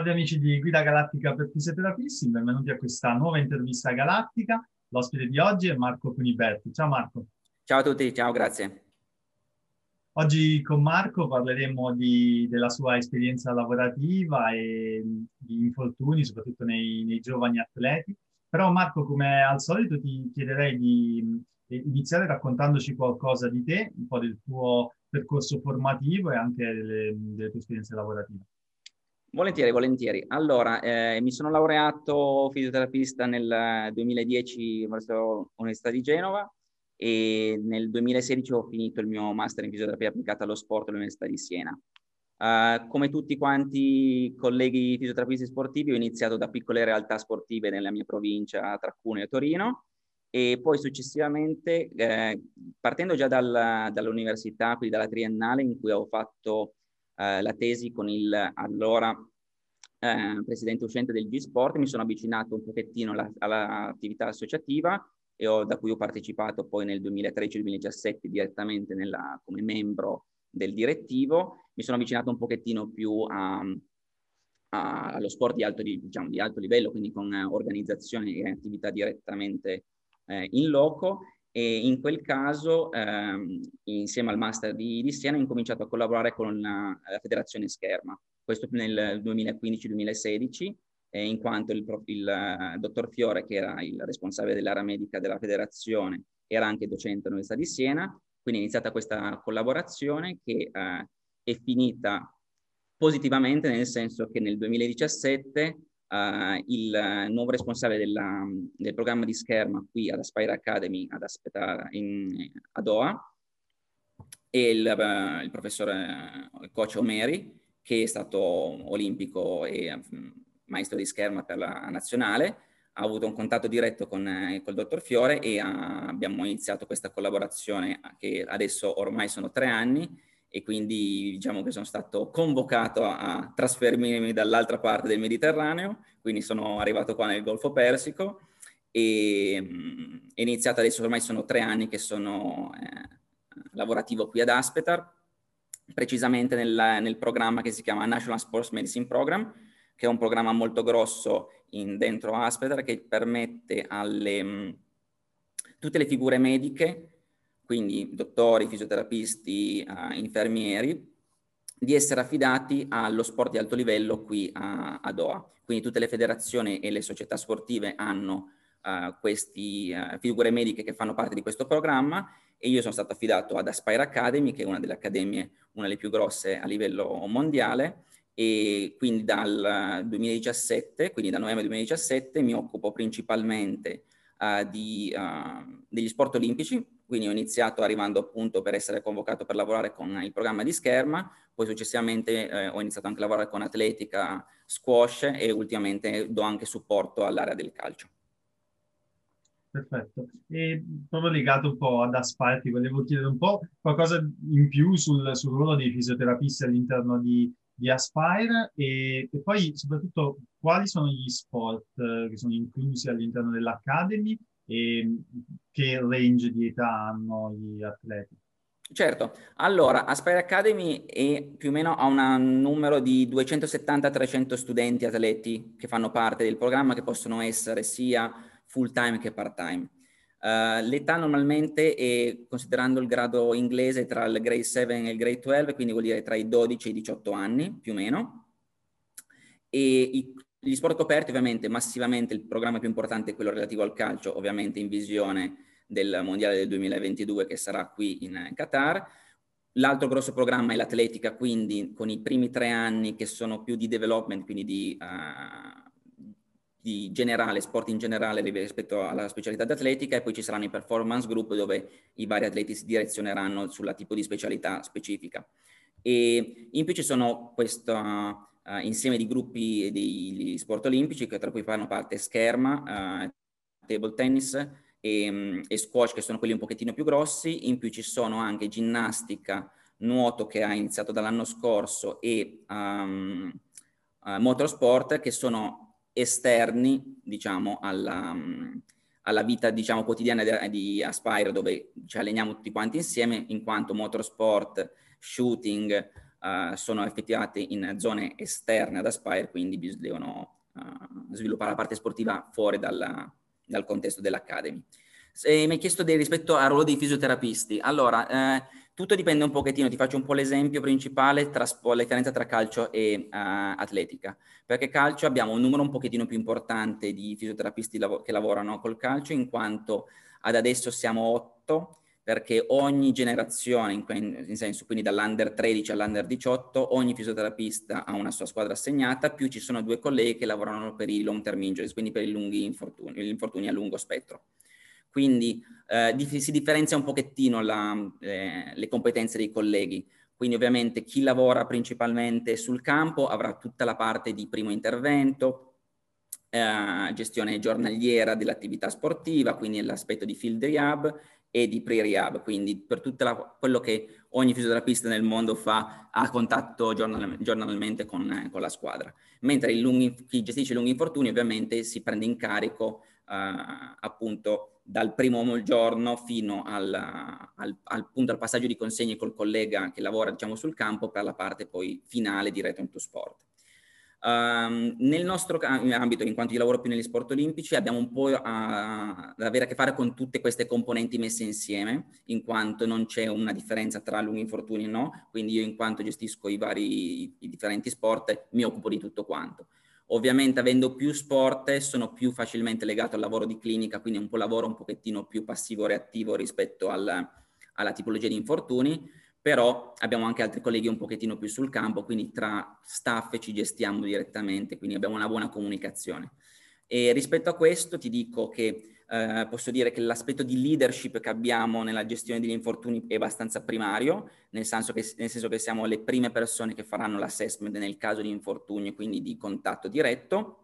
Salve amici di Guida Galattica per fisioterapisti, benvenuti a questa nuova intervista galattica. L'ospite di oggi è Marco Cuniberti. Ciao Marco. Ciao a tutti, ciao, grazie. Oggi con Marco parleremo di, della sua esperienza lavorativa e di infortuni, soprattutto nei, nei giovani atleti. Però Marco, come al solito, ti chiederei di iniziare raccontandoci qualcosa di te, un po' del tuo percorso formativo e anche delle, delle tue esperienze lavorative. Volentieri, volentieri. Allora, eh, mi sono laureato fisioterapista nel 2010 presso l'Università di Genova e nel 2016 ho finito il mio master in fisioterapia applicata allo sport all'Università di Siena. Uh, come tutti quanti colleghi fisioterapisti sportivi ho iniziato da piccole realtà sportive nella mia provincia tra Cuneo e Torino e poi successivamente, eh, partendo già dal, dall'università, quindi dalla triennale in cui ho fatto eh, la tesi con il allora eh, presidente uscente del G-Sport, mi sono avvicinato un pochettino alla, all'attività associativa e ho, da cui ho partecipato poi nel 2013-2017 direttamente nella, come membro del direttivo. Mi sono avvicinato un pochettino più a, a, allo sport di alto, diciamo, di alto, livello, quindi con organizzazioni e attività direttamente eh, in loco e in quel caso, ehm, insieme al master di, di, Siena, ho incominciato a collaborare con la, la federazione Scherma, questo nel 2015-2016, eh, in quanto il, il, il, dottor Fiore, che era il responsabile dell'area medica della federazione, era anche docente all'Università di Siena, quindi è iniziata questa collaborazione che eh, è finita positivamente, nel senso che nel 2017 uh, il nuovo responsabile della, del programma di scherma qui ad Aspire Academy ad, Aspetare, in, a Doha e il, uh, il professore, il coach Omeri, che è stato olimpico e um, maestro di scherma per la nazionale, ha avuto un contatto diretto con eh, il dottor Fiore e uh, abbiamo iniziato questa collaborazione che adesso ormai sono tre anni e quindi diciamo che sono stato convocato a trasferirmi dall'altra parte del Mediterraneo, quindi sono arrivato qua nel Golfo Persico e mm, è iniziato adesso, ormai sono tre anni che sono eh, lavorativo qui ad Aspetar, precisamente nel, nel, programma che si chiama National Sports Medicine Program, che è un programma molto grosso in, dentro Aspetar che permette mh, mm, tutte le figure mediche quindi dottori, fisioterapisti, uh, infermieri, di essere affidati allo sport di alto livello qui a, a Doha. Quindi tutte le federazioni e le società sportive hanno uh, queste uh, figure mediche che fanno parte di questo programma e io sono stato affidato ad Aspire Academy, che è una delle accademie, una delle più grosse a livello mondiale, e quindi dal 2017, quindi da novembre 2017, mi occupo principalmente uh, di, uh, degli sport olimpici, quindi ho iniziato arrivando appunto per essere convocato per lavorare con il programma di scherma, poi successivamente eh, ho iniziato anche a lavorare con atletica, squash e ultimamente do anche supporto all'area del calcio. Perfetto. E proprio legato un po' ad Aspire, volevo chiedere un po' qualcosa in più sul, sul ruolo dei fisioterapisti all'interno di, di Aspire e, e, poi soprattutto quali sono gli sport eh, che sono inclusi all'interno dell'Academy e che range di età hanno gli atleti? Certo, allora Aspire Academy è più o meno a un numero di 270-300 studenti atleti che fanno parte del programma che possono essere sia full time che part time. Uh, l'età normalmente è, considerando il grado inglese, tra il grade 7 e il grade 12, quindi vuol dire tra i 12 e i 18 anni più o meno. E i, gli sport coperti ovviamente massivamente il programma più importante è quello relativo al calcio, ovviamente in visione del Mondiale del 2022 che sarà qui in Qatar. L'altro grosso programma è l'atletica, quindi con i primi tre anni che sono più di development, quindi di, uh, di generale, sport in generale rispetto alla specialità d'atletica e poi ci saranno i performance group dove i vari atleti si direzioneranno sulla tipo di specialità specifica. E in più ci sono questa uh, insieme di gruppi degli sport olimpici, che tra cui fanno parte scherma, uh, table tennis e, um, e, squash, che sono quelli un pochettino più grossi. In più ci sono anche ginnastica, nuoto che ha iniziato dall'anno scorso e um, uh, motorsport che sono esterni, diciamo, alla, um, alla vita diciamo, quotidiana di, di, Aspire, dove ci alleniamo tutti quanti insieme, in quanto motorsport, shooting, uh, sono effettuate in zone esterne ad Aspire, quindi devono uh, sviluppare la parte sportiva fuori dalla, dal contesto dell'Academy. Se mi hai chiesto di, rispetto al ruolo dei fisioterapisti, allora eh, tutto dipende un pochettino, ti faccio un po' l'esempio principale tra la differenza tra calcio e uh, atletica, perché calcio abbiamo un numero un pochettino più importante di fisioterapisti lav- che lavorano col calcio, in quanto ad adesso siamo otto perché ogni generazione, in, in, senso quindi dall'under 13 all'under 18, ogni fisioterapista ha una sua squadra assegnata, più ci sono due colleghi che lavorano per i long term injuries, quindi per i lunghi infortuni, gli infortuni a lungo spettro. Quindi eh, si differenzia un pochettino la, eh, le competenze dei colleghi. Quindi ovviamente chi lavora principalmente sul campo avrà tutta la parte di primo intervento, eh, gestione giornaliera dell'attività sportiva, quindi l'aspetto di field rehab e di pre-rehab, quindi per tutto quello che ogni fisioterapista nel mondo fa a contatto giornal, giornalmente con, eh, con, la squadra. Mentre lunghi, chi gestisce i lunghi infortuni ovviamente si prende in carico eh, appunto dal primo giorno fino al, al, al, punto, al passaggio di consegne col collega che lavora diciamo, sul campo per la parte poi finale di Return to Sport. Um, nel nostro ambito, in quanto io lavoro più negli sport olimpici, abbiamo un po' ad avere a che fare con tutte queste componenti messe insieme, in quanto non c'è una differenza tra lunghi infortuni e no, quindi io in quanto gestisco i vari i differenti sport mi occupo di tutto quanto. Ovviamente avendo più sport sono più facilmente legato al lavoro di clinica, quindi un po' lavoro un pochettino più passivo-reattivo rispetto al, alla tipologia di infortuni, però abbiamo anche altri colleghi un pochettino più sul campo, quindi tra staff ci gestiamo direttamente, quindi abbiamo una buona comunicazione. E rispetto a questo ti dico che eh, posso dire che l'aspetto di leadership che abbiamo nella gestione degli infortuni è abbastanza primario, nel senso che, nel senso che siamo le prime persone che faranno l'assessment nel caso di infortunio, quindi di contatto diretto.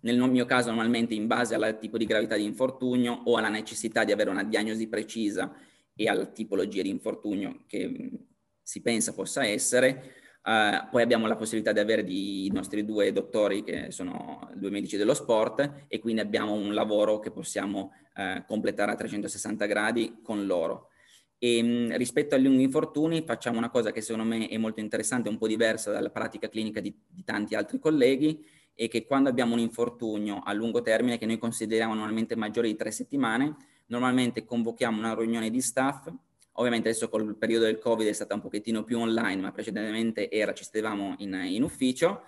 Nel mio caso normalmente in base al tipo di gravità di infortunio o alla necessità di avere una diagnosi precisa e alla tipologia di infortunio che mm, si pensa possa essere. Uh, poi abbiamo la possibilità di avere i nostri due dottori che sono due medici dello sport e quindi abbiamo un lavoro che possiamo uh, completare a 360 gradi con loro. E, mh, mm, rispetto agli lunghi infortuni facciamo una cosa che secondo me è molto interessante, un po' diversa dalla pratica clinica di, di tanti altri colleghi, e che quando abbiamo un infortunio a lungo termine che noi consideriamo normalmente maggiore di tre settimane, normalmente convochiamo una riunione di staff, ovviamente adesso col periodo del Covid è stata un pochettino più online, ma precedentemente era, ci stavamo in, in ufficio,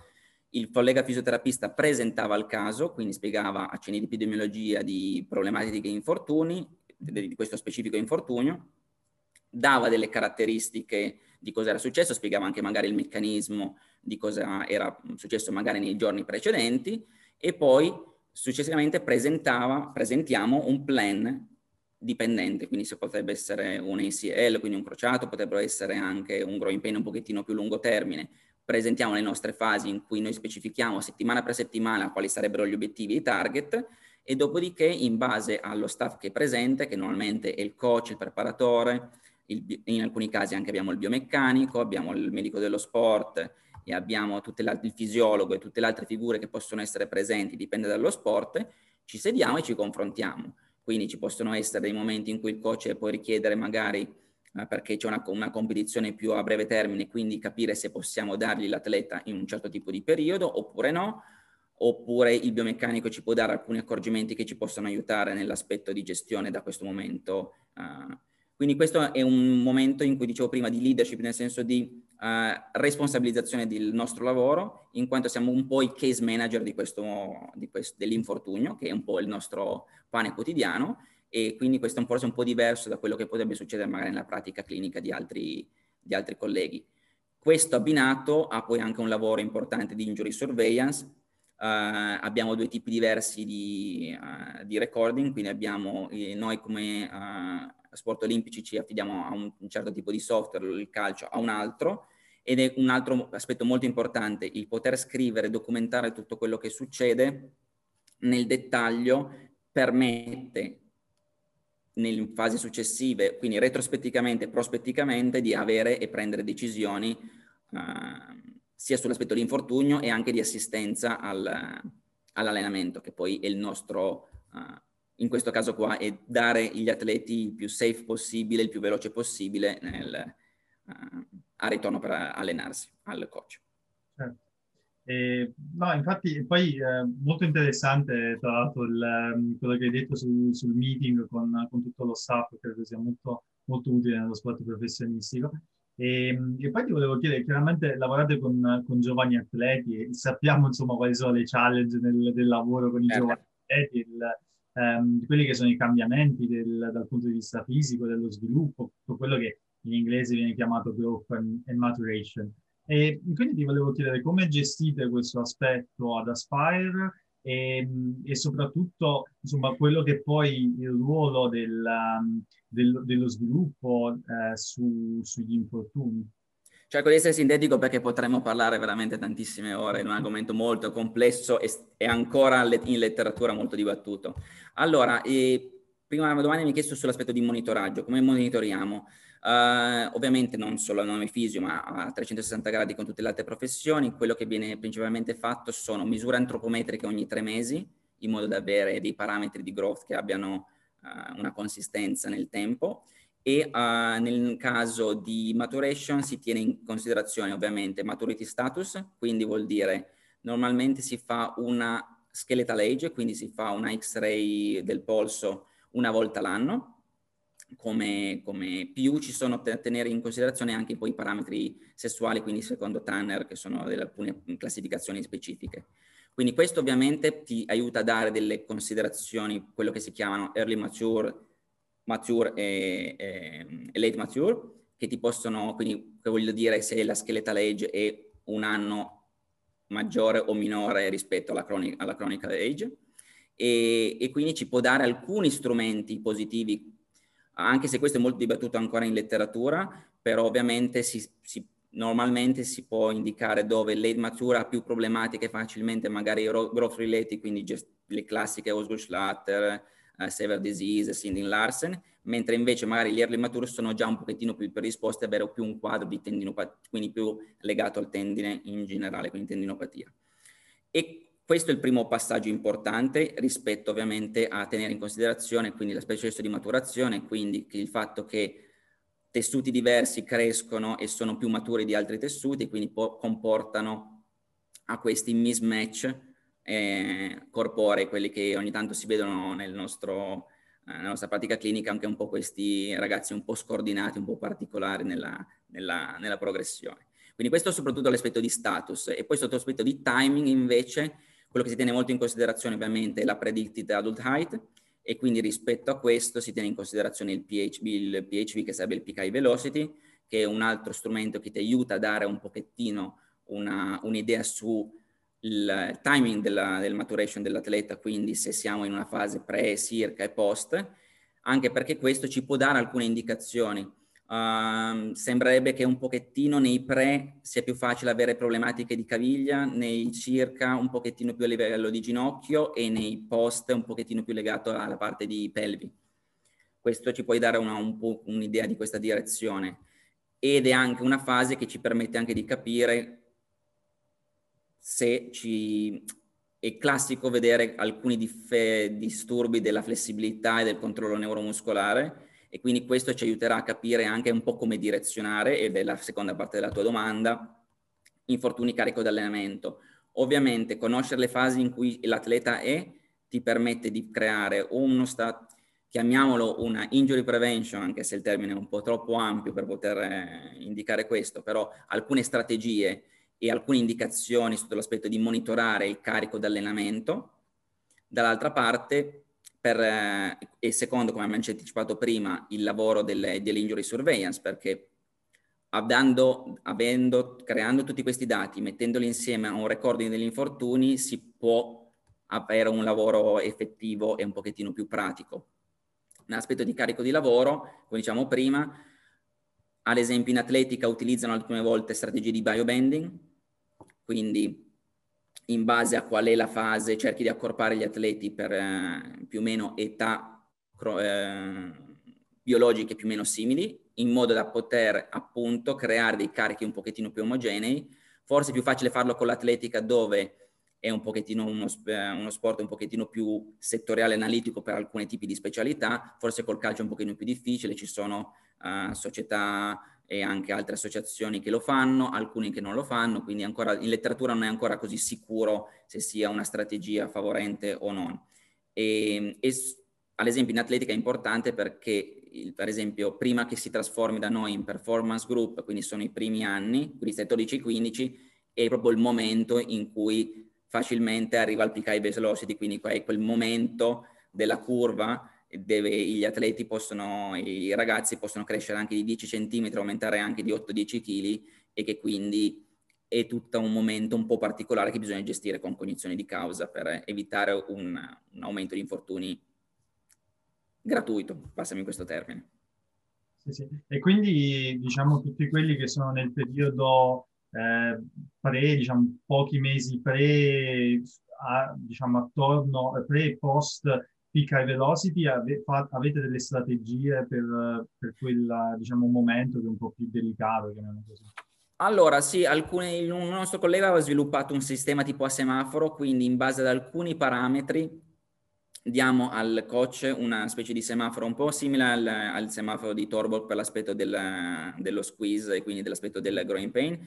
il collega fisioterapista presentava il caso, quindi spiegava accenni di epidemiologia, di problematiche di infortuni, di questo specifico infortunio, dava delle caratteristiche di cosa era successo, spiegava anche magari il meccanismo di cosa era successo magari nei giorni precedenti. E poi successivamente presentiamo un plan dipendente, quindi se potrebbe essere un ACL, quindi un crociato, potrebbero essere anche un growing pain un pochettino più lungo termine. Presentiamo le nostre fasi in cui noi specifichiamo settimana per settimana quali sarebbero gli obiettivi e i target e dopodiché in base allo staff che è presente, che normalmente è il coach, il preparatore, il, in alcuni casi anche abbiamo il biomeccanico, abbiamo il medico dello sport e abbiamo il fisiologo e tutte le altre figure che possono essere presenti, dipende dallo sport, ci sediamo e ci confrontiamo quindi ci possono essere dei momenti in cui il coach può richiedere magari eh, perché c'è una, una, competizione più a breve termine, quindi capire se possiamo dargli l'atleta in un certo tipo di periodo oppure no, oppure il biomeccanico ci può dare alcuni accorgimenti che ci possono aiutare nell'aspetto di gestione da questo momento. Uh, quindi questo è un momento in cui dicevo prima di leadership, nel senso di uh, responsabilizzazione del nostro lavoro, in quanto siamo un po' i case manager di questo, di questo, dell'infortunio, che è un po' il nostro pane quotidiano, e quindi questo è un forse un po' diverso da quello che potrebbe succedere magari nella pratica clinica di altri, di altri colleghi. Questo abbinato ha poi anche un lavoro importante di injury surveillance, Uh, abbiamo due tipi diversi di, uh, di recording, quindi abbiamo eh, noi come uh, sport olimpici ci affidiamo a un, un, certo tipo di software, il calcio a un altro, ed è un altro aspetto molto importante, il poter scrivere, documentare tutto quello che succede nel dettaglio permette nelle fasi successive, quindi retrospettivamente e prospetticamente, di avere e prendere decisioni uh, sia sull'aspetto di infortunio e anche di assistenza al, all'allenamento, che poi è il nostro, uh, in questo caso qua, è dare gli atleti il più safe possibile, il più veloce possibile nel, uh, a ritorno per allenarsi al coach. Certo. E, no, infatti poi eh, molto interessante tra l'altro il, ehm, quello che hai detto sul, sul meeting con, con, tutto lo staff, credo sia molto, molto utile nello sport professionistico. E, e, poi ti volevo chiedere, chiaramente lavorate con, con, giovani atleti e sappiamo insomma quali sono le challenge nel, del lavoro con i certo. giovani atleti, il, ehm, quelli che sono i cambiamenti del, dal punto di vista fisico, dello sviluppo, tutto quello che in inglese viene chiamato growth and, and maturation. E quindi ti volevo chiedere come gestite questo aspetto ad Aspire e, e soprattutto insomma, quello che poi il ruolo del, del, dello sviluppo eh, su, sugli infortuni. Cerco di essere sintetico perché potremmo parlare veramente tantissime ore, è un argomento molto complesso e, e ancora in letteratura molto dibattuto. Allora, eh, prima domanda mi hai chiesto sull'aspetto di monitoraggio, come monitoriamo? Uh, ovviamente non solo a nome fisio, ma a 360 gradi con tutte le altre professioni. Quello che viene principalmente fatto sono misure antropometriche ogni tre mesi, in modo da avere dei parametri di growth che abbiano uh, una consistenza nel tempo. E uh, nel caso di maturation si tiene in considerazione ovviamente maturity status, quindi vuol dire normalmente si fa una skeletal age, quindi si fa una X-ray del polso una volta l'anno, come, come, più ci sono da tenere in considerazione anche poi i parametri sessuali, quindi secondo Tanner, che sono delle alcune classificazioni specifiche. Quindi questo ovviamente ti aiuta a dare delle considerazioni, quello che si chiamano early mature, mature e, e, e late mature, che ti possono, quindi che voglio dire se la skeletal age è un anno maggiore o minore rispetto alla, cronic- alla chronical age. E, e, quindi ci può dare alcuni strumenti positivi anche se questo è molto dibattuto ancora in letteratura, però ovviamente si, si, normalmente si può indicare dove l'age mature ha più problematiche facilmente, magari growth related, quindi le classiche Osgood-Schlatter, uh, Severe Disease, Sinding Larsen, mentre invece magari gli early mature sono già un pochettino più predisposti ad avere più un quadro di tendinopatia, quindi più legato al tendine in generale, quindi tendinopatia. E questo è il primo passaggio importante rispetto ovviamente a tenere in considerazione quindi l'aspetto di maturazione, quindi il fatto che tessuti diversi crescono e sono più maturi di altri tessuti, quindi comportano a questi mismatch eh, corporei, quelli che ogni tanto si vedono nel nostro, eh, nella nostra pratica clinica, anche un po' questi ragazzi un po' scordinati, un po' particolari nella, nella, nella progressione. Quindi questo soprattutto l'aspetto di status e poi sotto l'aspetto di timing invece quello che si tiene molto in considerazione ovviamente è la predicted adult height e quindi rispetto a questo si tiene in considerazione il PHB, il PHV che sarebbe il peak velocity, che è un altro strumento che ti aiuta a dare un pochettino un'idea su il timing della, del maturation dell'atleta, quindi se siamo in una fase pre, circa e post, anche perché questo ci può dare alcune indicazioni Uh, sembrerebbe che un pochettino nei pre sia più facile avere problematiche di caviglia, nei circa un pochettino più a livello di ginocchio e nei post un pochettino più legato alla parte di pelvi. Questo ci può dare una, un un'idea di questa direzione ed è anche una fase che ci permette anche di capire se ci... È classico vedere alcuni disturbi della flessibilità e del controllo neuromuscolare, e quindi questo ci aiuterà a capire anche un po' come direzionare, ed è la seconda parte della tua domanda, infortuni carico d'allenamento. Ovviamente conoscere le fasi in cui l'atleta è ti permette di creare uno stato, chiamiamolo una injury prevention, anche se il termine è un po' troppo ampio per poter eh, indicare questo, però alcune strategie e alcune indicazioni sotto l'aspetto di monitorare il carico d'allenamento. Dall'altra parte per, eh, e secondo, come abbiamo anticipato prima, il lavoro delle, dell'injury surveillance, perché avendo, avendo, creando tutti questi dati, mettendoli insieme a un recording degli infortuni, si può avere un lavoro effettivo e un pochettino più pratico. Nell'aspetto di carico di lavoro, come diciamo prima, ad esempio in atletica utilizzano alcune volte strategie di biobending, quindi in base a qual è la fase, cerchi di accorpare gli atleti per eh, più o meno età eh, biologiche più o meno simili, in modo da poter appunto creare dei carichi un pochettino più omogenei. Forse è più facile farlo con l'atletica dove è un pochettino uno, uno sport un pochettino più settoriale analitico per alcuni tipi di specialità, forse col calcio è un pochettino più difficile, ci sono uh, società e anche altre associazioni che lo fanno, alcuni che non lo fanno, quindi ancora in letteratura non è ancora così sicuro se sia una strategia favorente o non. E, e ad esempio in atletica è importante perché, per esempio, prima che si trasformi da noi in performance group, quindi sono i primi anni, quindi 14-15, è proprio il momento in cui facilmente arriva al peak high velocity, quindi è quel momento della curva dove gli atleti possono, i ragazzi possono crescere anche di 10 cm, aumentare anche di 8-10 kg e che quindi è tutto un momento un po' particolare che bisogna gestire con cognizione di causa per evitare un, un aumento di infortuni gratuito, passami questo termine. Sì, sì. E quindi diciamo tutti quelli che sono nel periodo eh, pre, diciamo pochi mesi pre, a, diciamo attorno, pre e post peak high velocity, ave, fa, avete delle strategie per, per quel diciamo, momento che è un po' più delicato? Allora, sì, alcuni, un nostro collega aveva sviluppato un sistema tipo a semaforo, quindi in base ad alcuni parametri diamo al coach una specie di semaforo un po' simile al, al semaforo di Torborg per l'aspetto del, dello squeeze e quindi dell'aspetto del growing pain.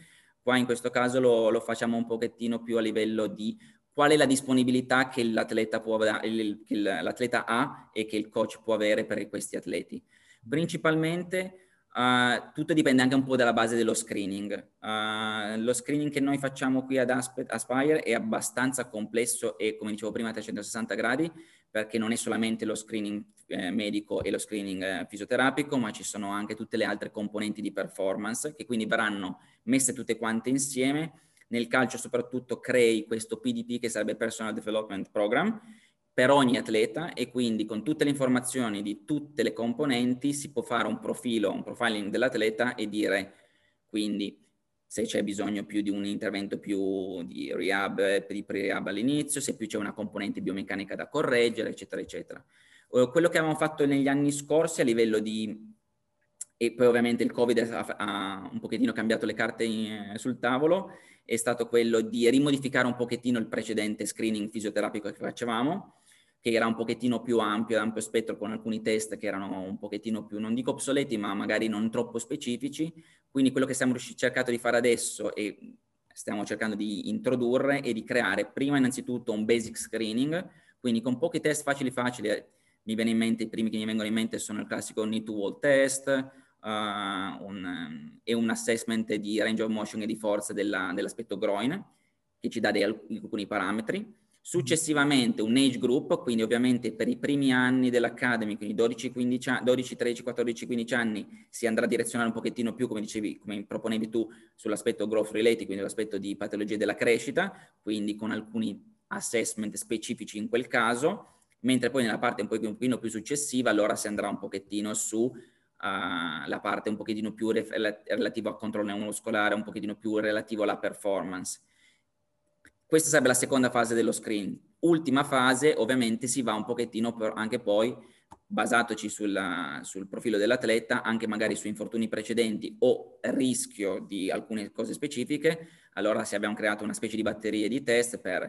Qua in questo caso lo, lo facciamo un pochettino più a livello di qual è la disponibilità che l'atleta, può, che l'atleta ha e che il coach può avere per questi atleti. Principalmente uh, tutto dipende anche un po' dalla base dello screening. Uh, lo screening che noi facciamo qui ad Aspire è abbastanza complesso e come dicevo prima a 360 gradi perché non è solamente lo screening eh, medico e lo screening eh, fisioterapico, ma ci sono anche tutte le altre componenti di performance che quindi verranno messe tutte quante insieme nel calcio soprattutto crei questo PDP che sarebbe Personal Development Program per ogni atleta e quindi con tutte le informazioni di tutte le componenti si può fare un profilo, un profiling dell'atleta e dire quindi se c'è bisogno più di un intervento più di rehab, di pre-rehab all'inizio, se più c'è una componente biomeccanica da correggere, eccetera, eccetera. Quello che abbiamo fatto negli anni scorsi a livello di... e poi ovviamente il Covid ha, un pochettino cambiato le carte in, sul tavolo, è stato quello di rimodificare un pochettino il precedente screening fisioterapico che facevamo, che era un pochettino più ampio, ampio spettro con alcuni test che erano un pochettino più, non dico obsoleti, ma magari non troppo specifici. Quindi quello che stiamo cercando di fare adesso e stiamo cercando di introdurre è di creare prima innanzitutto un basic screening, quindi con pochi test facili facili, mi viene in mente, i primi che mi vengono in mente sono il classico need to wall test, uh, un, e un assessment di range of motion e di forza della, dell'aspetto groin, che ci dà dei, alcuni parametri. Successivamente un age group, quindi ovviamente per i primi anni dell'Academy, quindi 12, 15, 12, 13, 14, 15 anni, si andrà a direzionare un pochettino più, come dicevi, come proponevi tu, sull'aspetto growth related, quindi l'aspetto di patologie della crescita, quindi con alcuni assessment specifici in quel caso, mentre poi nella parte un pochino più successiva allora si andrà un pochettino su uh, la parte un pochettino più re- relativa al controllo neuromuscolare, un pochettino più relativo alla performance. Questa sarebbe la seconda fase dello screening. Ultima fase, ovviamente, si va un pochettino per, anche poi, basatoci sulla, sul profilo dell'atleta, anche magari su infortuni precedenti o rischio di alcune cose specifiche, allora se abbiamo creato una specie di batterie di test per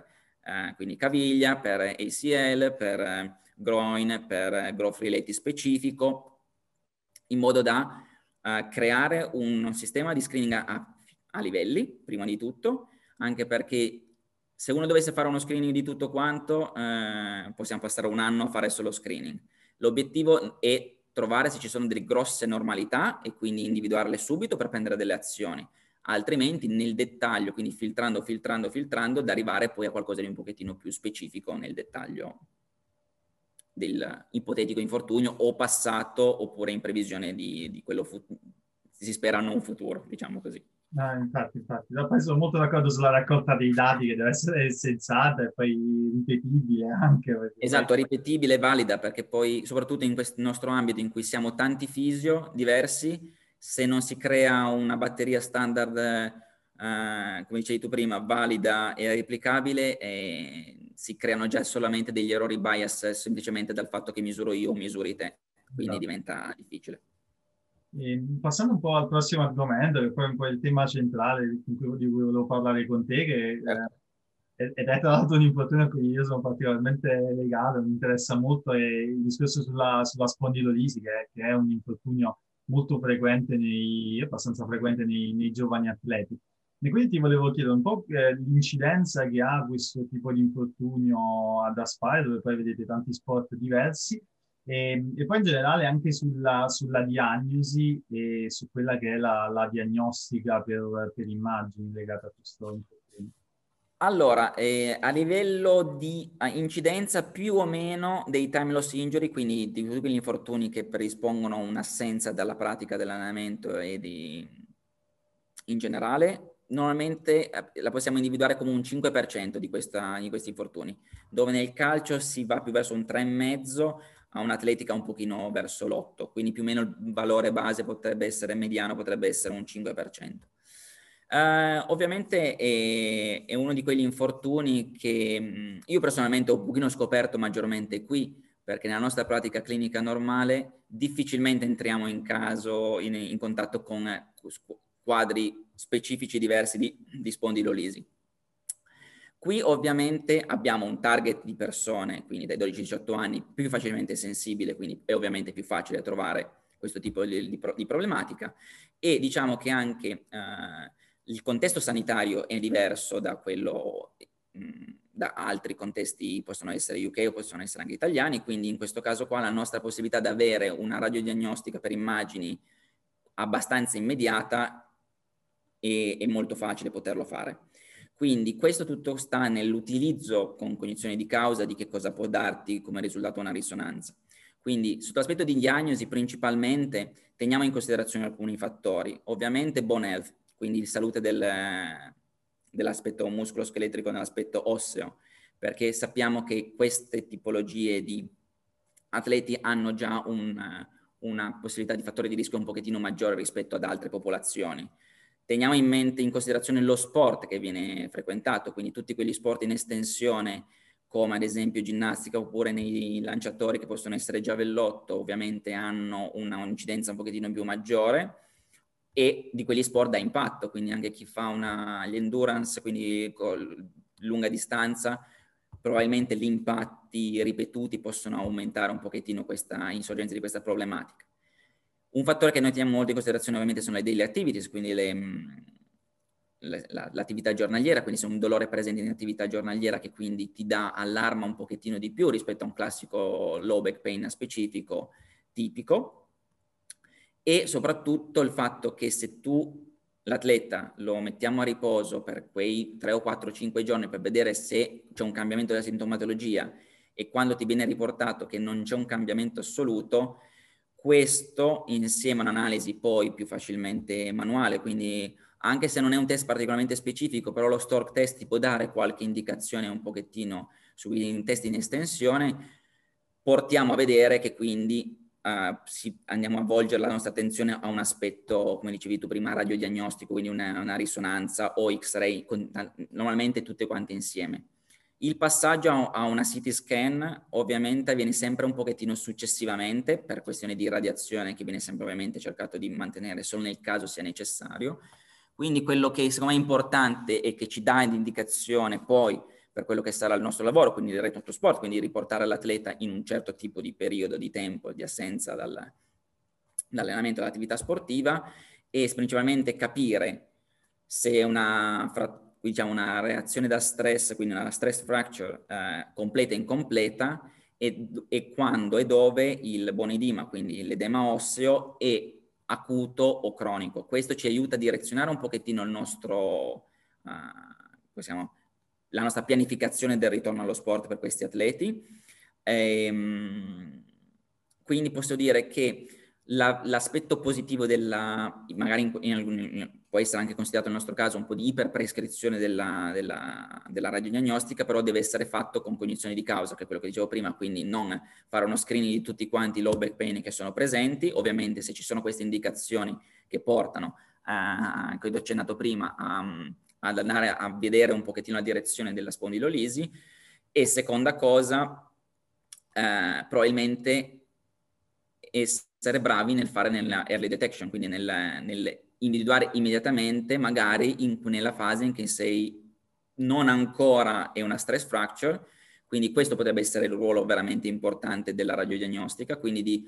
eh, quindi caviglia, per ACL, per eh, groin, per eh, growth related specifico, in modo da uh, creare un sistema di screening a, a, livelli, prima di tutto, anche perché se uno dovesse fare uno screening di tutto quanto, eh, possiamo passare un anno a fare solo screening. L'obiettivo è trovare se ci sono delle grosse normalità e quindi individuarle subito per prendere delle azioni, altrimenti nel dettaglio, quindi filtrando, filtrando, filtrando, da arrivare poi a qualcosa di un pochettino più specifico nel dettaglio del ipotetico infortunio o passato oppure in previsione di, di quello futuro, si spera non futuro, diciamo così. Ah, infatti, infatti. Poi sono molto d'accordo sulla raccolta dei dati che deve essere sensata e poi ripetibile anche. Esatto, ripetibile e valida perché poi, soprattutto in questo nostro ambito in cui siamo tanti fisio diversi, se non si crea una batteria standard, eh, come dicevi tu prima, valida e replicabile, eh, si creano già solamente degli errori bias semplicemente dal fatto che misuro io o misuri te, quindi. Esatto. diventa difficile. E passando un po' al prossimo argomento, che poi è un po' il tema centrale di cui, di cui volevo parlare con te, che certo. eh, ed è tra l'altro un infortunio a cui io sono particolarmente legato, mi interessa molto, è il discorso sulla, sulla spondilolisi, che è, che è un infortunio molto frequente nei, abbastanza frequente nei, nei giovani atleti. E quindi ti volevo chiedere un po' eh, l'incidenza che ha questo tipo di infortunio ad Aspire, dove poi vedete tanti sport diversi, e, e poi in generale anche sulla, sulla, diagnosi e su quella che è la, la diagnostica per, per, immagini legata a questo infortunio. Allora, eh, a livello di incidenza più o meno dei time loss injury, quindi di tutti quegli infortuni che predispongono un'assenza dalla pratica dell'allenamento e di, in generale, normalmente eh, la possiamo individuare come un 5% di, questa, di questi infortuni, dove nel calcio si va più verso un 3,5% a un'atletica un pochino verso l'8%, quindi più o meno il valore base potrebbe essere mediano, potrebbe essere un 5%. Uh, eh, ovviamente è, è, uno di quegli infortuni che mh, io personalmente ho un pochino scoperto maggiormente qui, perché nella nostra pratica clinica normale difficilmente entriamo in caso, in, in contatto con quadri specifici diversi di, di spondilolisi. Qui ovviamente abbiamo un target di persone, quindi dai 12-18 anni, più facilmente sensibile, quindi è ovviamente più facile trovare questo tipo di, di, di problematica e diciamo che anche eh, il contesto sanitario è diverso da quello mh, da altri contesti, possono essere UK o possono essere anche italiani, quindi in questo caso qua la nostra possibilità di avere una radiodiagnostica per immagini abbastanza immediata e è molto facile poterlo fare. Quindi questo tutto sta nell'utilizzo con cognizione di causa di che cosa può darti come risultato una risonanza. Quindi sotto l'aspetto di diagnosi principalmente teniamo in considerazione alcuni fattori. Ovviamente bone health, quindi salute del, dell'aspetto muscoloscheletrico nell'aspetto osseo, perché sappiamo che queste tipologie di atleti hanno già un, una possibilità di fattore di rischio un pochettino maggiore rispetto ad altre popolazioni. Teniamo in mente in considerazione lo sport che viene frequentato, quindi tutti quegli sport in estensione come ad esempio ginnastica oppure nei lanciatori che possono essere giavellotto, ovviamente hanno una incidenza un pochettino più maggiore e di quegli sport da impatto, quindi anche chi fa una, endurance, quindi lunga distanza, probabilmente gli impatti ripetuti possono aumentare un pochettino questa insorgenza di questa problematica. Un fattore che noi teniamo molto in considerazione ovviamente sono le daily activities, quindi le, mm, le, la, l'attività giornaliera, quindi se un dolore presente in attività giornaliera che quindi ti dà allarma un pochettino di più rispetto a un classico low back pain specifico tipico. E soprattutto il fatto che se tu l'atleta lo mettiamo a riposo per quei 3 o 4 o 5 giorni per vedere se c'è un cambiamento della sintomatologia e quando ti viene riportato che non c'è un cambiamento assoluto, questo insieme a un'analisi poi più facilmente manuale, quindi anche se non è un test particolarmente specifico, però lo Stork test ti può dare qualche indicazione un pochettino sui test in estensione, portiamo a vedere che quindi uh, si, andiamo a volgere la nostra attenzione a un aspetto, come dicevi tu prima, radiodiagnostico, quindi una, una risonanza o X-ray, con, normalmente tutte quante insieme. Il passaggio a una CT scan ovviamente avviene sempre un pochettino successivamente per questione di radiazione che viene sempre ovviamente cercato di mantenere solo nel caso sia necessario. Quindi quello che secondo me è importante e che ci dà l'indicazione poi per quello che sarà il nostro lavoro, quindi il retorno sport, quindi riportare l'atleta in un certo tipo di periodo di tempo di assenza dal, dall'allenamento dall'attività sportiva e principalmente capire se una diciamo una reazione da stress, quindi una stress fracture eh, completa e incompleta, e, e, quando e dove il bonedima, quindi l'edema osseo, è acuto o cronico. Questo ci aiuta a direzionare un pochettino il nostro, uh, possiamo, la nostra pianificazione del ritorno allo sport per questi atleti. E, um, quindi posso dire che la, l'aspetto positivo della, magari in, in, in, può essere anche considerato nel nostro caso un po' di iperprescrizione della, della, della radiodiagnostica, però deve essere fatto con cognizione di causa, che è quello che dicevo prima, quindi non fare uno screening di tutti quanti i low back pain che sono presenti, ovviamente se ci sono queste indicazioni che portano, eh, che ho accennato prima, a, ad andare a vedere un pochettino la direzione della spondilolisi, e seconda cosa, eh, probabilmente essere bravi nel fare nella early detection, quindi nel, nel individuare immediatamente, magari in, nella fase in cui sei non ancora è una stress fracture, quindi questo potrebbe essere il ruolo veramente importante della radiodiagnostica, quindi di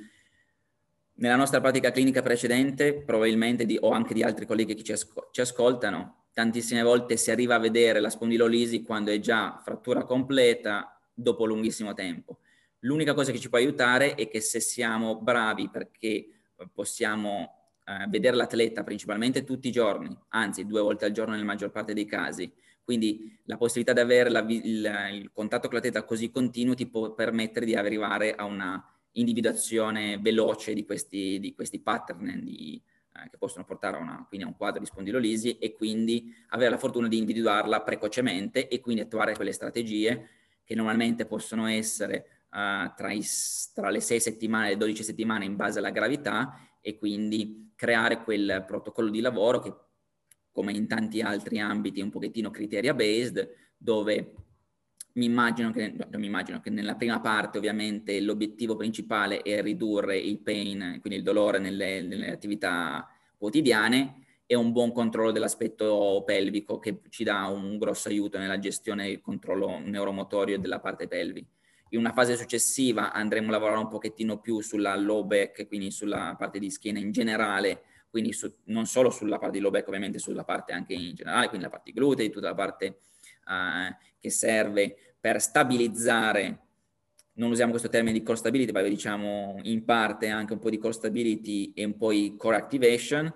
nella nostra pratica clinica precedente, probabilmente di, o anche di altri colleghi che ci, asco- ci, ascoltano, tantissime volte si arriva a vedere la spondilolisi quando è già frattura completa dopo lunghissimo tempo. L'unica cosa che ci può aiutare è che se siamo bravi perché possiamo eh, vedere l'atleta principalmente tutti i giorni, anzi due volte al giorno nella maggior parte dei casi, quindi la possibilità di avere la, il, il contatto con l'atleta così continuo ti può permettere di arrivare a una individuazione veloce di questi, di questi pattern di, eh, che possono portare a, una, a, un quadro di spondilolisi e quindi avere la fortuna di individuarla precocemente e quindi attuare quelle strategie che normalmente possono essere uh, tra, i, tra, le 6 settimane e le 12 settimane in base alla gravità e quindi creare quel protocollo di lavoro che come in tanti altri ambiti è un pochettino criteria based dove mi immagino, che, no, mi immagino che nella prima parte ovviamente l'obiettivo principale è ridurre il pain, quindi il dolore nelle, nelle attività quotidiane e un buon controllo dell'aspetto pelvico che ci dà un grosso aiuto nella gestione e controllo neuromotorio della parte pelvi. In una fase successiva andremo a lavorare un pochettino più sulla low back, quindi sulla parte di schiena in generale, quindi su, non solo sulla parte di low back, ovviamente sulla parte anche in generale, quindi la parte glutei, tutta la parte uh, che serve per stabilizzare, non usiamo questo termine di core stability, ma diciamo in parte anche un po' di core stability e un po' di core activation,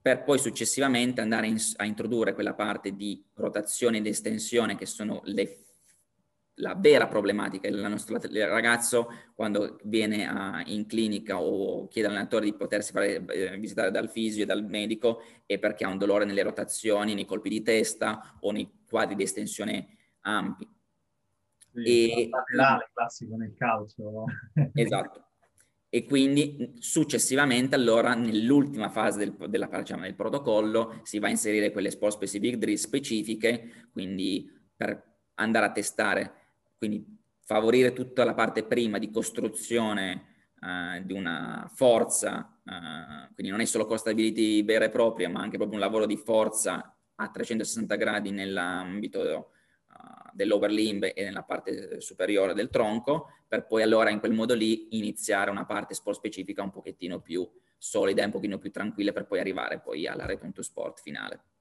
per poi successivamente andare in, a introdurre quella parte di rotazione ed estensione che sono le, la vera problematica del nostro il ragazzo quando viene a, in clinica o chiede all'allenatore di potersi fare eh, visitare dal fisio e dal medico è perché ha un dolore nelle rotazioni, nei colpi di testa o nei quadri di estensione ampi e, laterale classico nel calcio. esatto. E quindi successivamente allora nell'ultima fase del, della, diciamo, del protocollo si va a inserire quelle sport specific drill specifiche, quindi per andare a testare, quindi favorire tutta la parte prima di costruzione uh, di una forza, uh, quindi non è solo costability vera e propria, ma anche proprio un lavoro di forza a 360 gradi nell'ambito dell'over limb e nella parte superiore del tronco, per poi allora in quel modo lì iniziare una parte sport specifica un pochettino più solida un pochettino più tranquilla per poi arrivare poi alla return to sport finale.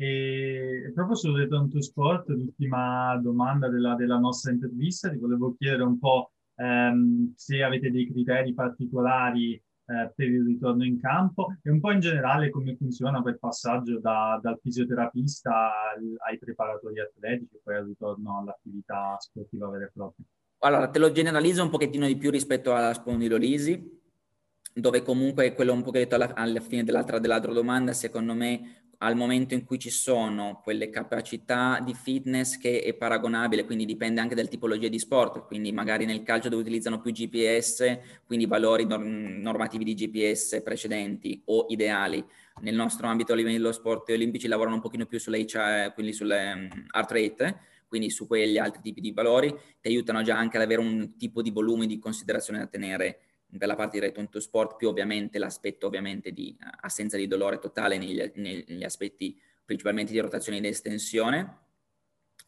E proprio sul return to sport, l'ultima domanda della, della nostra intervista, ti volevo chiedere un po' ehm, se avete dei criteri particolari eh, per il ritorno in campo e un po' in generale come funziona quel passaggio da, dal fisioterapista ai preparatori atletici e poi al ritorno all'attività sportiva vera e propria. Allora, te lo generalizzo un pochettino di più rispetto alla spondilolisi, dove comunque quello un po' che ho detto alla, alla fine dell'altra, dell'altra domanda, secondo me al momento in cui ci sono quelle capacità di fitness che è paragonabile, quindi dipende anche dalla tipologia di sport, quindi magari nel calcio dove utilizzano più GPS, quindi valori normativi di GPS precedenti o ideali. Nel nostro ambito a livello sport olimpici lavorano un pochino più sulle, quindi sulle um, heart rate, quindi su quegli altri tipi di valori, ti aiutano già anche ad avere un tipo di volume di considerazione da tenere per la parte di return to sport, più ovviamente l'aspetto ovviamente di uh, assenza di dolore totale negli, negli, aspetti principalmente di rotazione ed estensione.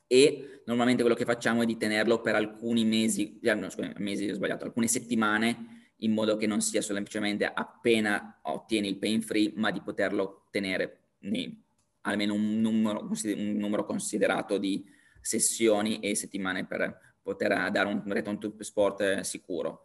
E normalmente quello che facciamo è di tenerlo per alcuni mesi, eh, no, scusa, mesi ho sbagliato, alcune settimane, in modo che non sia semplicemente appena ottieni il pain free, ma di poterlo tenere nei, almeno un numero, un numero considerato di sessioni e settimane per poter dare un return to sport eh, sicuro.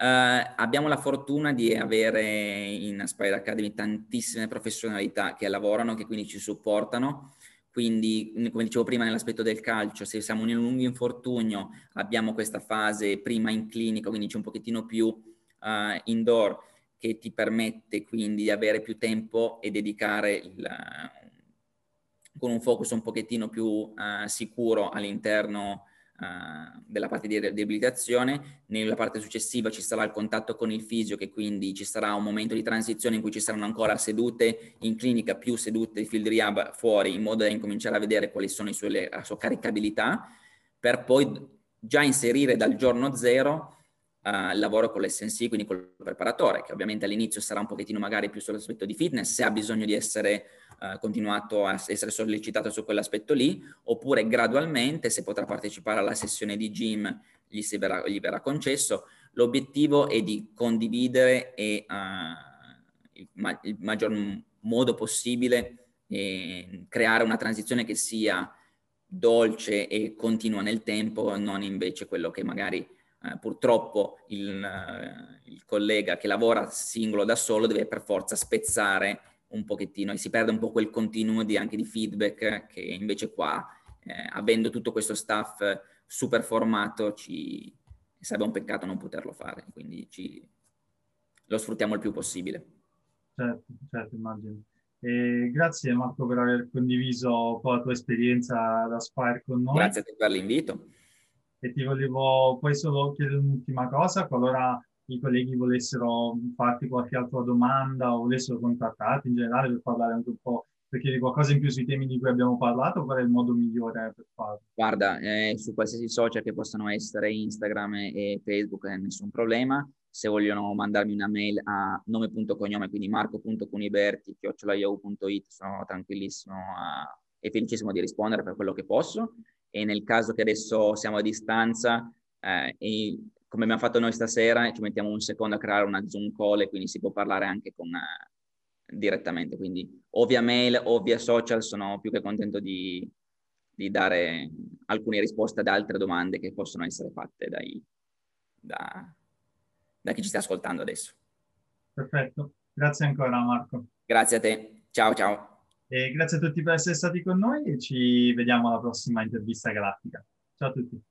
Uh, abbiamo la fortuna di avere in Aspire Academy tantissime professionalità che lavorano, che quindi ci supportano. Quindi, come dicevo prima, nell'aspetto del calcio, se siamo in un lungo infortunio, abbiamo questa fase prima in clinica, quindi c'è un pochettino più uh, indoor, che ti permette quindi di avere più tempo e dedicare il, uh, con un focus un pochettino più sicuro all'interno uh, della parte di riabilitazione, nella parte successiva ci sarà il contatto con il fisio che quindi ci sarà un momento di transizione in cui ci saranno ancora sedute in clinica più sedute di field rehab fuori in modo da incominciare a vedere quali sono sue, la sua caricabilità per poi già inserire dal giorno zero Uh, lavoro con l'SNC, quindi col preparatore, che ovviamente all'inizio sarà un pochettino magari più sull'aspetto di fitness, se ha bisogno di essere uh, continuato a essere sollecitato su quell'aspetto lì, oppure gradualmente, se potrà partecipare alla sessione di gym, gli, verrà, gli verrà concesso, L'obiettivo è di condividere e uh, il, ma- il, maggior modo possibile eh, creare una transizione che sia dolce e continua nel tempo, non invece quello che magari eh, purtroppo il, uh, il, collega che lavora singolo da solo deve per forza spezzare un pochettino e si perde un po' quel continuo di, anche di feedback che invece qua, eh, avendo tutto questo staff super formato, ci, sarebbe un peccato non poterlo fare, quindi ci, lo sfruttiamo il più possibile. Certo, certo, immagino. E grazie Marco per aver condiviso un po' la tua esperienza da Spire con noi. Grazie a te per l'invito. E ti volevo poi solo chiedere un'ultima cosa, qualora i colleghi volessero farti qualche altra domanda o volessero contattarti in generale per parlare anche un po', per chiedere qualcosa in più sui temi di cui abbiamo parlato, qual è il modo migliore per farlo? Guarda, eh, su qualsiasi social che possano essere, Instagram e Facebook, eh, nessun problema. Se vogliono mandarmi una mail a nome.cognome, quindi marco.cuniberti, chiocciolaiau.it, sono tranquillissimo a, e felicissimo di rispondere per quello che posso. E nel caso che adesso siamo a distanza, eh, e come abbiamo fatto noi stasera, ci mettiamo un secondo a creare una Zoom call e quindi si può parlare anche con, uh, direttamente. Quindi o via mail o via social sono più che contento di, di dare alcune risposte ad altre domande che possono essere fatte dai, da, da chi ci sta ascoltando adesso. Perfetto, grazie ancora Marco. Grazie a te, ciao ciao. E grazie a tutti per essere stati con noi e ci vediamo alla prossima intervista galattica. Ciao a tutti.